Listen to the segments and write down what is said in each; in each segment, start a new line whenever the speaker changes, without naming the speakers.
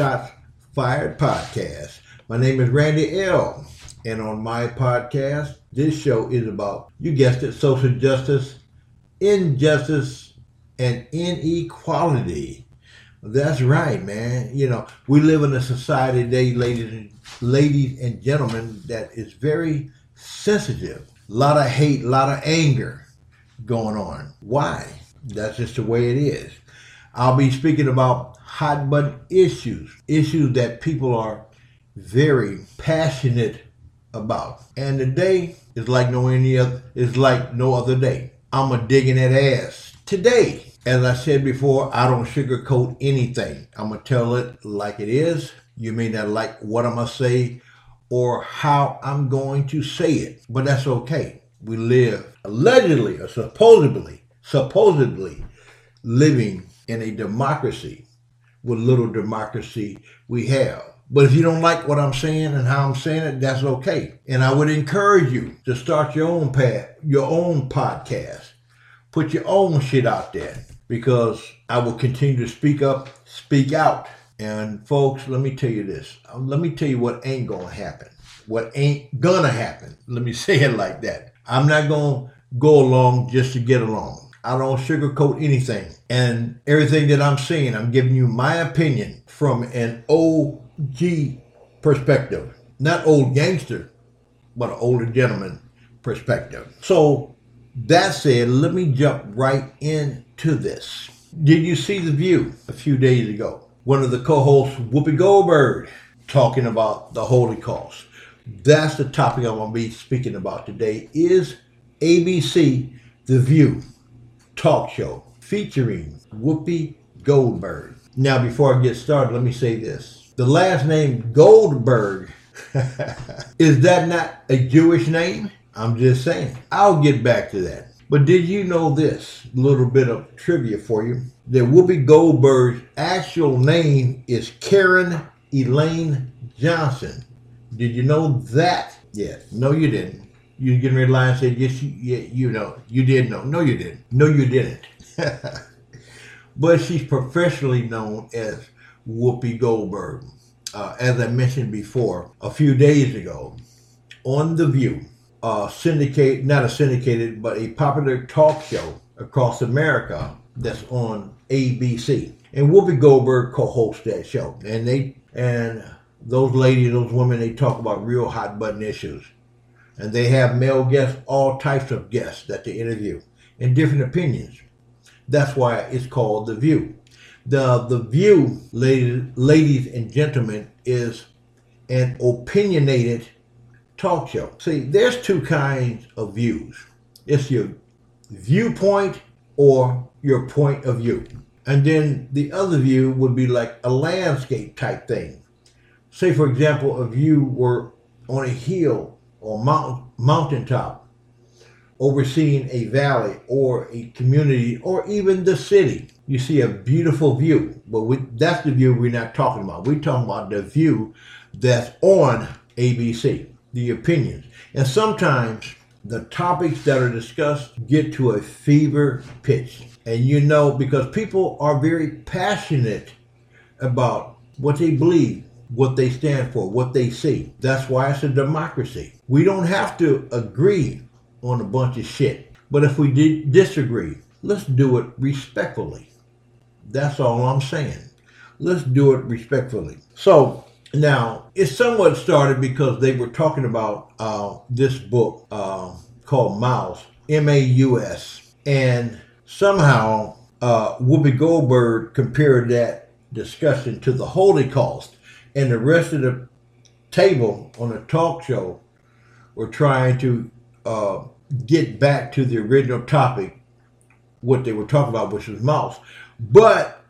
Shots Fired podcast. My name is Randy L. And on my podcast, this show is about, you guessed it, social justice, injustice, and inequality. That's right, man. You know, we live in a society today, ladies and ladies and gentlemen, that is very sensitive. A lot of hate, a lot of anger going on. Why? That's just the way it is. I'll be speaking about hot button issues, issues that people are very passionate about. And today is like no any other is like no other day. I'm a digging that ass. Today, as I said before, I don't sugarcoat anything. I'm gonna tell it like it is. You may not like what I'm gonna say or how I'm going to say it, but that's okay. We live allegedly or supposedly, supposedly living in a democracy. What little democracy we have. But if you don't like what I'm saying and how I'm saying it, that's okay. And I would encourage you to start your own path, your own podcast. Put your own shit out there because I will continue to speak up, speak out. And folks, let me tell you this. Let me tell you what ain't gonna happen. What ain't gonna happen. Let me say it like that. I'm not gonna go along just to get along. I don't sugarcoat anything. And everything that I'm saying, I'm giving you my opinion from an OG perspective. Not old gangster, but an older gentleman perspective. So that said, let me jump right into this. Did you see The View a few days ago? One of the co-hosts, Whoopi Goldberg, talking about the Holy Holocaust. That's the topic I'm going to be speaking about today is ABC The View talk show featuring Whoopi Goldberg. Now, before I get started, let me say this. The last name Goldberg, is that not a Jewish name? I'm just saying. I'll get back to that. But did you know this little bit of trivia for you? That Whoopi Goldberg's actual name is Karen Elaine Johnson. Did you know that? Yes. No, you didn't. You get ready to lie and say, yes, you, yeah, you know, you did know. No, you didn't. No, you didn't. but she's professionally known as Whoopi Goldberg. Uh, as I mentioned before, a few days ago, on The View, syndicate, not a syndicated, but a popular talk show across America that's on ABC. And Whoopi Goldberg co-hosts that show. And they, and those ladies, those women, they talk about real hot button issues. And they have male guests, all types of guests that they interview and different opinions. That's why it's called The View. The, the View, ladies, ladies and gentlemen, is an opinionated talk show. See, there's two kinds of views. It's your viewpoint or your point of view. And then the other view would be like a landscape type thing. Say, for example, if you were on a hill or mount, mountaintop overseeing a valley or a community or even the city. You see a beautiful view, but we, that's the view we're not talking about. We're talking about the view that's on ABC, the opinions. And sometimes the topics that are discussed get to a fever pitch. And you know, because people are very passionate about what they believe, what they stand for, what they see. That's why it's a democracy. We don't have to agree on a bunch of shit. But if we disagree, let's do it respectfully. That's all I'm saying. Let's do it respectfully. So now it somewhat started because they were talking about uh, this book uh, called Maus, M-A-U-S, and somehow uh, Whoopi Goldberg compared that discussion to the Holocaust, and the rest of the table on the talk show were trying to uh, get back to the original topic, what they were talking about, which was Maus. But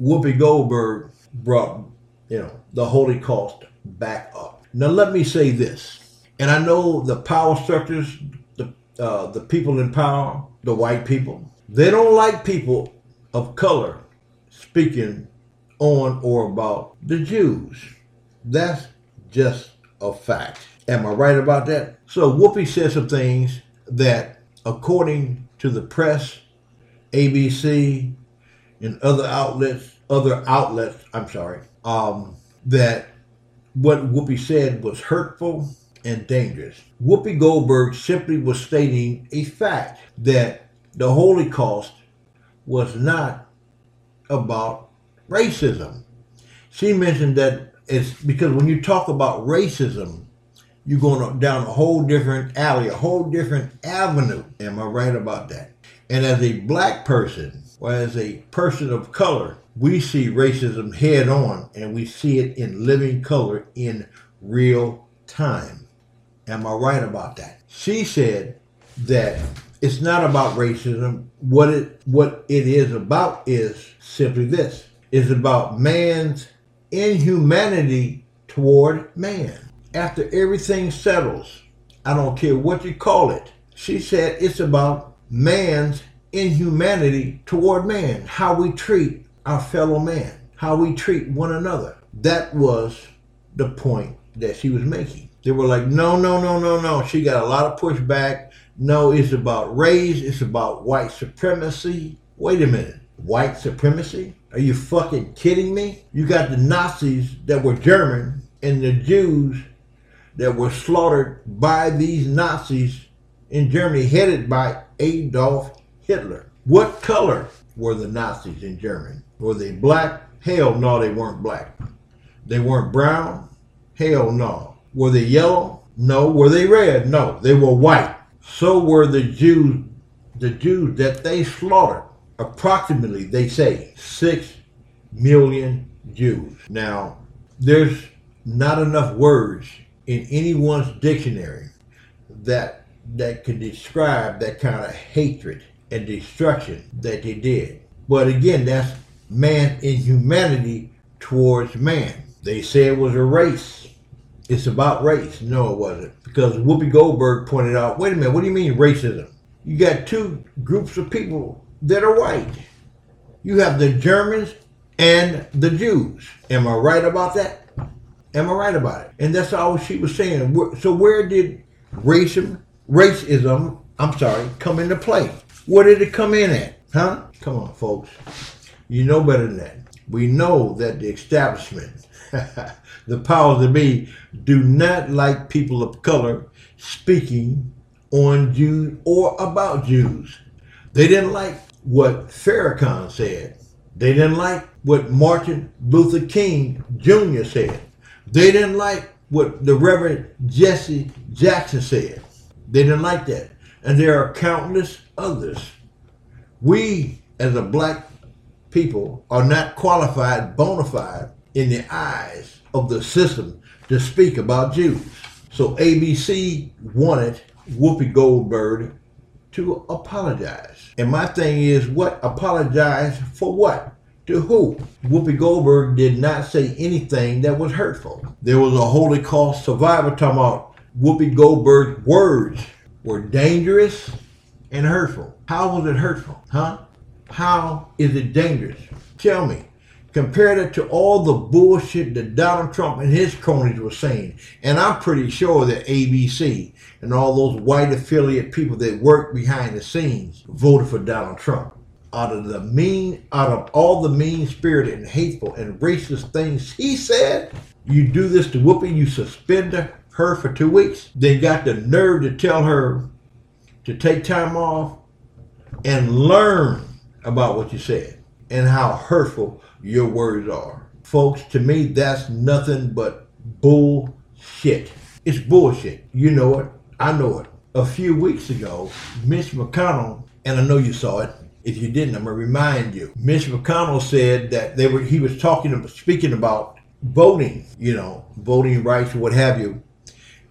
Whoopi Goldberg brought, you know, the Holocaust back up. Now let me say this, and I know the power structures, the uh, the people in power, the white people, they don't like people of color speaking on or about the Jews. That's just a fact. Am I right about that? So Whoopi said some things that, according to the press, ABC, and other outlets, other outlets, I'm sorry, um, that what Whoopi said was hurtful and dangerous. Whoopi Goldberg simply was stating a fact that the Holocaust was not about racism. She mentioned that it's because when you talk about racism, you're going down a whole different alley, a whole different avenue. Am I right about that? And as a black person, or as a person of color, we see racism head on and we see it in living color in real time. Am I right about that? She said that it's not about racism. What it what it is about is simply this. It's about man's inhumanity toward man. After everything settles, I don't care what you call it. She said it's about man's inhumanity toward man, how we treat our fellow man, how we treat one another. That was the point that she was making. They were like, no, no, no, no, no. She got a lot of pushback. No, it's about race. It's about white supremacy. Wait a minute. White supremacy? Are you fucking kidding me? You got the Nazis that were German and the Jews that were slaughtered by these Nazis in Germany, headed by Adolf Hitler. What color were the Nazis in Germany? Were they black? Hell no, they weren't black. They weren't brown? Hell no. Were they yellow? No. Were they red? No. They were white. So were the Jews, the Jews that they slaughtered. Approximately, they say, six million Jews. Now, there's not enough words in anyone's dictionary that that could describe that kind of hatred and destruction that they did. But again, that's man inhumanity towards man. They say it was a race. It's about race. No, it wasn't. Because Whoopi Goldberg pointed out, wait a minute, what do you mean racism? You got two groups of people that are white. You have the Germans and the Jews. Am I right about that? Am I right about it? And that's all she was saying. So where did racism, racism, I'm sorry, come into play? Where did it come in at? Huh? Come on, folks. You know better than that. We know that the establishment, the powers that be, do not like people of color speaking on Jews or about Jews. They didn't like what Farrakhan said. They didn't like what Martin Luther King Jr. said. They didn't like what the Reverend Jesse Jackson said. They didn't like that. And there are countless others. We, as a black people, are not qualified, bona fide, in the eyes of the system to speak about Jews. So ABC wanted Whoopi Goldberg to apologize. And my thing is, what apologize for what? To who? Whoopi Goldberg did not say anything that was hurtful. There was a Holocaust survivor talking about Whoopi Goldberg's words were dangerous and hurtful. How was it hurtful? Huh? How is it dangerous? Tell me. Compare it to all the bullshit that Donald Trump and his cronies were saying. And I'm pretty sure that ABC and all those white affiliate people that work behind the scenes voted for Donald Trump out of the mean, out of all the mean spirited and hateful and racist things he said, you do this to Whoopi, you suspend her for two weeks, then got the nerve to tell her to take time off and learn about what you said and how hurtful your words are. Folks, to me, that's nothing but bullshit. It's bullshit. You know it. I know it. A few weeks ago, Mitch McConnell, and I know you saw it, if you didn't, I'm gonna remind you. Mitch McConnell said that they were he was talking about speaking about voting, you know, voting rights or what have you,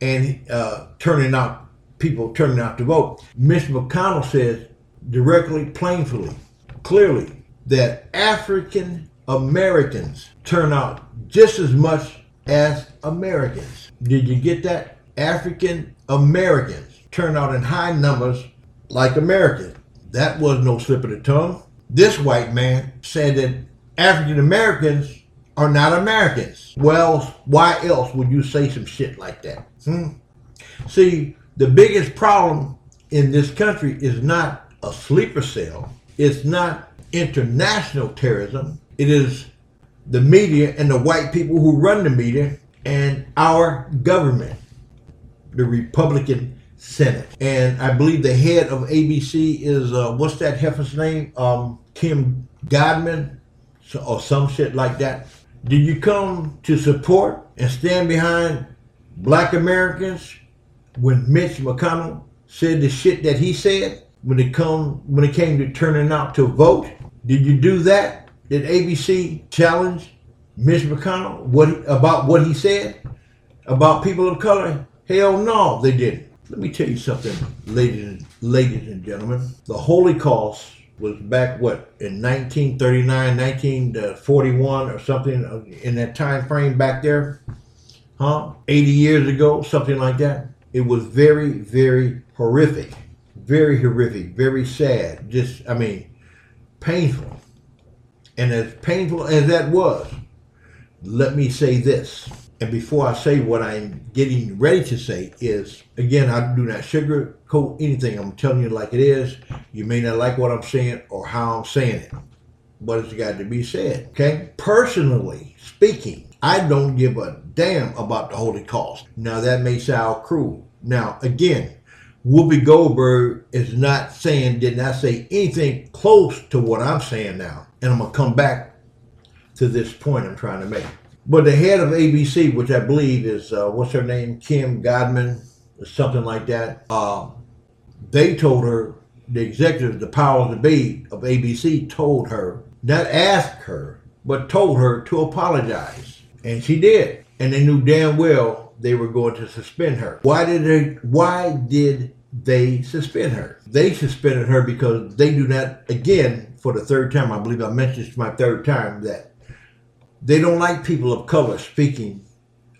and uh, turning out people turning out to vote. Mitch McConnell says directly, plainly, clearly that African Americans turn out just as much as Americans. Did you get that? African Americans turn out in high numbers like Americans. That was no slip of the tongue. This white man said that African Americans are not Americans. Well, why else would you say some shit like that? Hmm? See, the biggest problem in this country is not a sleeper cell. It's not international terrorism. It is the media and the white people who run the media and our government, the Republican Senate. And I believe the head of ABC is, uh, what's that heifer's name? Um, Kim Godman or some shit like that. Did you come to support and stand behind black Americans when Mitch McConnell said the shit that he said when it come when it came to turning out to vote? Did you do that? Did ABC challenge Mitch McConnell what about what he said about people of color? Hell no, they didn't. Let me tell you something, ladies and ladies and gentlemen. The Holocaust was back what in 1939, 1941 or something uh, in that time frame back there, huh? 80 years ago, something like that. It was very, very horrific, very horrific, very sad. Just, I mean, painful. And as painful as that was, let me say this. And before I say what I'm getting ready to say is, again, I do not sugarcoat anything. I'm telling you like it is. You may not like what I'm saying or how I'm saying it, but it's got to be said. Okay? Personally speaking, I don't give a damn about the Holocaust. Now that may sound cruel. Now again, Whoopi Goldberg is not saying, did not say anything close to what I'm saying now. And I'm gonna come back to this point I'm trying to make. But the head of ABC, which I believe is uh, what's her name, Kim Godman, or something like that, uh, they told her the executive, the powers that be of ABC, told her not asked her, but told her to apologize, and she did. And they knew damn well they were going to suspend her. Why did they? Why did they suspend her? They suspended her because they do not. Again, for the third time, I believe I mentioned this my third time that they don't like people of color speaking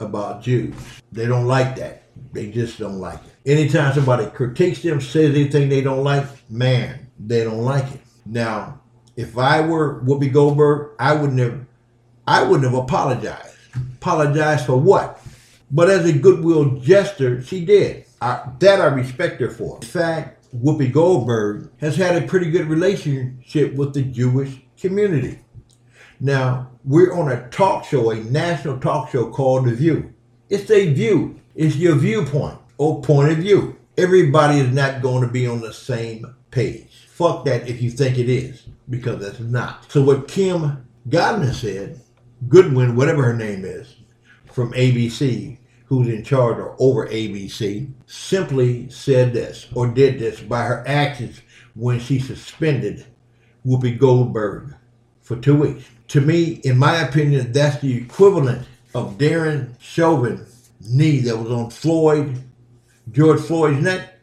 about Jews. They don't like that. They just don't like it. Anytime somebody critiques them, says anything they don't like, man, they don't like it. Now, if I were Whoopi Goldberg, I wouldn't have, I wouldn't have apologized. Apologized for what? But as a goodwill jester, she did. I, that I respect her for. In fact, Whoopi Goldberg has had a pretty good relationship with the Jewish community. Now, we're on a talk show, a national talk show called The View. It's a view. It's your viewpoint or point of view. Everybody is not going to be on the same page. Fuck that if you think it is, because that's not. So what Kim Godman said, Goodwin, whatever her name is, from ABC, who's in charge or over ABC, simply said this or did this by her actions when she suspended Whoopi Goldberg for two weeks to me, in my opinion, that's the equivalent of Darren Chauvin's knee that was on Floyd, George Floyd's neck.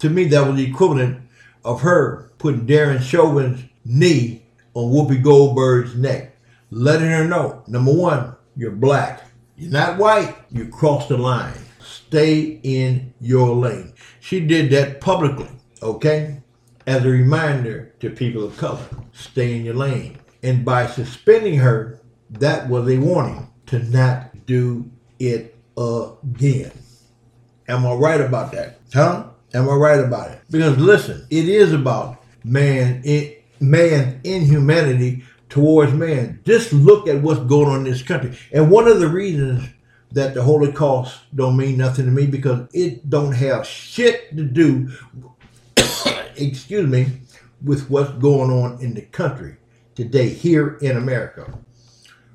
To me, that was the equivalent of her putting Darren Chauvin's knee on Whoopi Goldberg's neck, letting her know, number one, you're black. You're not white. You crossed the line. Stay in your lane. She did that publicly, okay? As a reminder to people of color, stay in your lane. And by suspending her, that was a warning to not do it again. Am I right about that? Huh? Am I right about it? Because listen, it is about man in man inhumanity towards man. Just look at what's going on in this country. And one of the reasons that the Holocaust don't mean nothing to me because it don't have shit to do excuse me with what's going on in the country today here in America.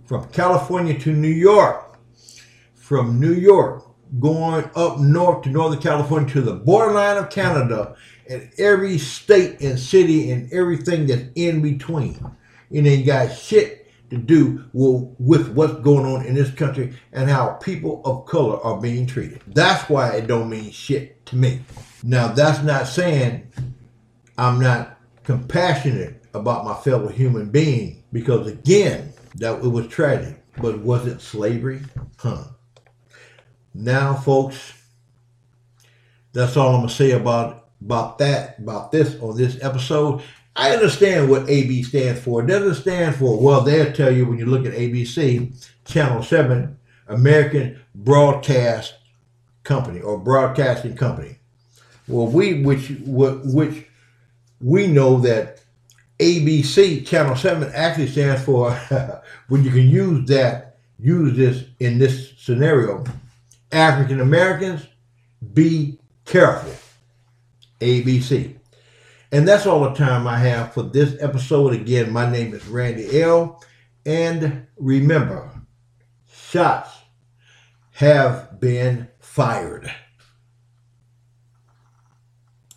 From California to New York, from New York going up north to Northern California to the borderline of Canada, and every state and city and everything that's in between. It ain't got shit to do with what's going on in this country and how people of color are being treated. That's why it don't mean shit to me. Now, that's not saying I'm not compassionate about my fellow human being because again, that it was tragic. But was it slavery? Huh. Now, folks, that's all I'm gonna say about about that, about this on this episode. I understand what AB stands for. It doesn't stand for, well, they'll tell you when you look at ABC, Channel 7, American Broadcast Company or Broadcasting Company. Well, we, which, which we know that ABC Channel 7 actually stands for, when you can use that, use this in this scenario, African Americans, be careful. ABC. And that's all the time I have for this episode. Again, my name is Randy L. And remember, shots have been fired.